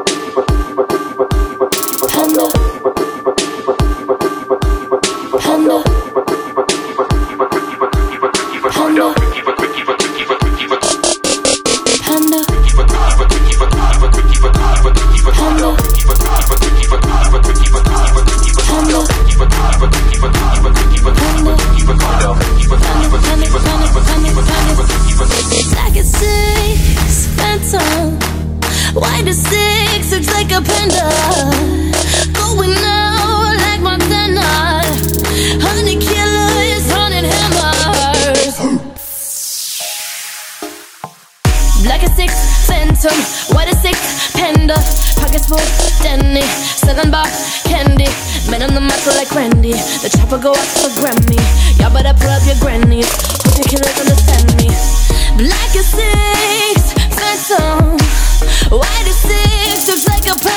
keep like a panda. Going out like Montana. Honey haunted hammers. like a six phantom, what a six panda. Pockets full, Danny. Selling bar candy. Men on the muscle like Randy. The chopper go up for Grammy. Y'all better pull up your grannies. Hope you can understand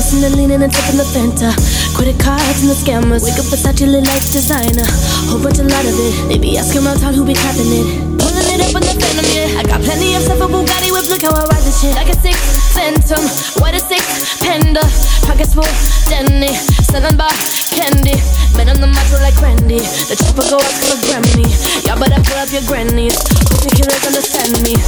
Pussing and lean and tipping the Fanta. Credit cards and the scammers. Wake up Versace, your life designer. Whole bunch, a lot of it. They be asking around town who be copping it. Pulling it up in the Phantom, yeah. I got plenty of stuff for Bugatti whip. Look how I ride this shit. Like a six Phantom. What a six Panda. Pockets full, Denny. Selling bar candy. Man, on the macho like Randy. The chopper go up for a Grammy. Y'all better pull up your grannies. Hope you killers understand me.